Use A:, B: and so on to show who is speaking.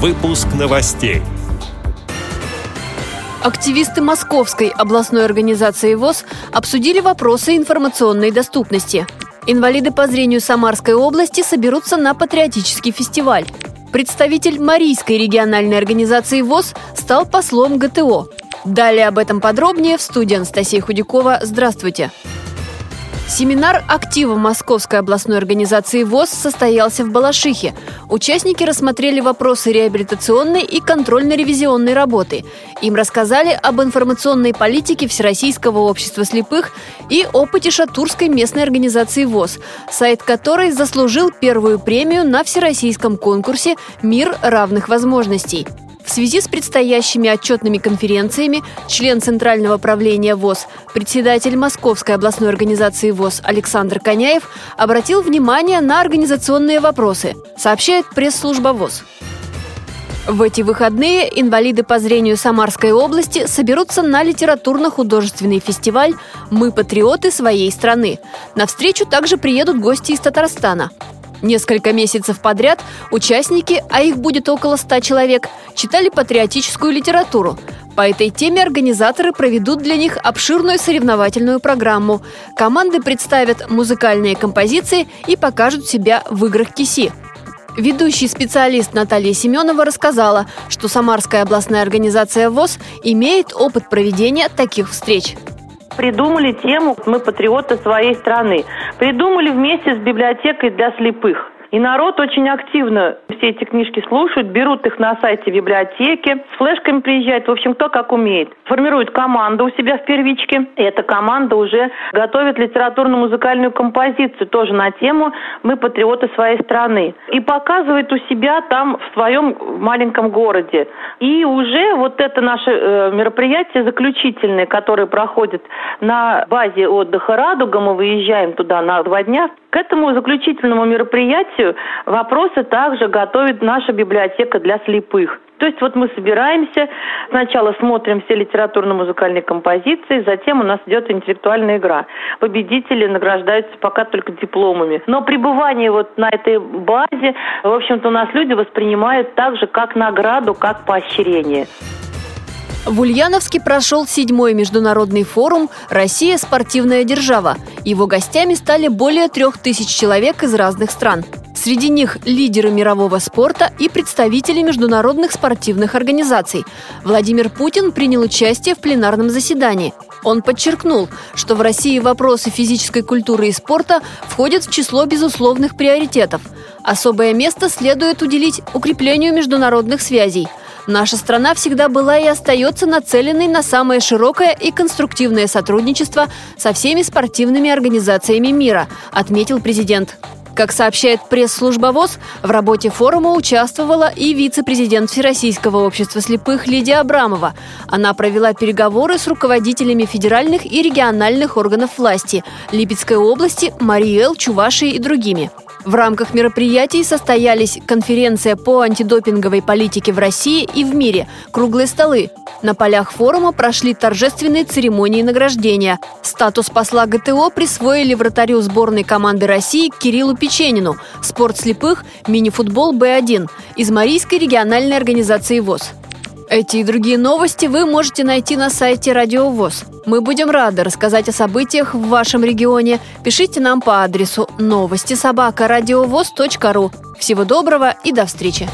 A: Выпуск новостей.
B: Активисты Московской областной организации ВОЗ обсудили вопросы информационной доступности. Инвалиды по зрению Самарской области соберутся на патриотический фестиваль. Представитель Марийской региональной организации ВОЗ стал послом ГТО. Далее об этом подробнее в студии Анастасия Худякова. Здравствуйте. Семинар актива Московской областной организации ВОЗ состоялся в Балашихе. Участники рассмотрели вопросы реабилитационной и контрольно-ревизионной работы. Им рассказали об информационной политике Всероссийского общества слепых и опыте Шатурской местной организации ВОЗ, сайт которой заслужил первую премию на всероссийском конкурсе «Мир равных возможностей». В связи с предстоящими отчетными конференциями член Центрального правления ВОЗ, председатель Московской областной организации ВОЗ Александр Коняев обратил внимание на организационные вопросы, сообщает пресс-служба ВОЗ. В эти выходные инвалиды по зрению Самарской области соберутся на литературно-художественный фестиваль «Мы патриоты своей страны». На встречу также приедут гости из Татарстана – Несколько месяцев подряд участники, а их будет около ста человек, читали патриотическую литературу. По этой теме организаторы проведут для них обширную соревновательную программу. Команды представят музыкальные композиции и покажут себя в играх КИСИ. Ведущий специалист Наталья Семенова рассказала, что Самарская областная организация ВОЗ имеет опыт проведения таких встреч
C: придумали тему «Мы патриоты своей страны». Придумали вместе с библиотекой для слепых. И народ очень активно все эти книжки слушают, берут их на сайте библиотеки, с флешками приезжают, в общем, кто как умеет. Формируют команду у себя в первичке. И эта команда уже готовит литературно-музыкальную композицию тоже на тему «Мы патриоты своей страны». И показывает у себя там в своем маленьком городе. И уже вот это наше э, мероприятие заключительное, которое проходит на базе отдыха «Радуга», мы выезжаем туда на два дня, к этому заключительному мероприятию вопросы также готовит наша библиотека для слепых. То есть вот мы собираемся, сначала смотрим все литературно-музыкальные композиции, затем у нас идет интеллектуальная игра. Победители награждаются пока только дипломами. Но пребывание вот на этой базе, в общем-то, у нас люди воспринимают так же, как награду, как поощрение.
B: В Ульяновске прошел седьмой международный форум «Россия – спортивная держава». Его гостями стали более трех тысяч человек из разных стран. Среди них лидеры мирового спорта и представители международных спортивных организаций. Владимир Путин принял участие в пленарном заседании. Он подчеркнул, что в России вопросы физической культуры и спорта входят в число безусловных приоритетов. Особое место следует уделить укреплению международных связей – Наша страна всегда была и остается нацеленной на самое широкое и конструктивное сотрудничество со всеми спортивными организациями мира, отметил президент. Как сообщает пресс-служба ВОЗ, в работе форума участвовала и вице-президент Всероссийского общества слепых Лидия Абрамова. Она провела переговоры с руководителями федеральных и региональных органов власти Липецкой области, Мариэл, Чувашии и другими. В рамках мероприятий состоялись конференция по антидопинговой политике в России и в мире, круглые столы. На полях форума прошли торжественные церемонии награждения. Статус посла ГТО присвоили вратарю сборной команды России Кириллу Печенину, спорт слепых, мини-футбол Б1 из Марийской региональной организации ВОЗ. Эти и другие новости вы можете найти на сайте Радио ВОЗ. Мы будем рады рассказать о событиях в вашем регионе. Пишите нам по адресу новости собака ру. Всего доброго и до встречи!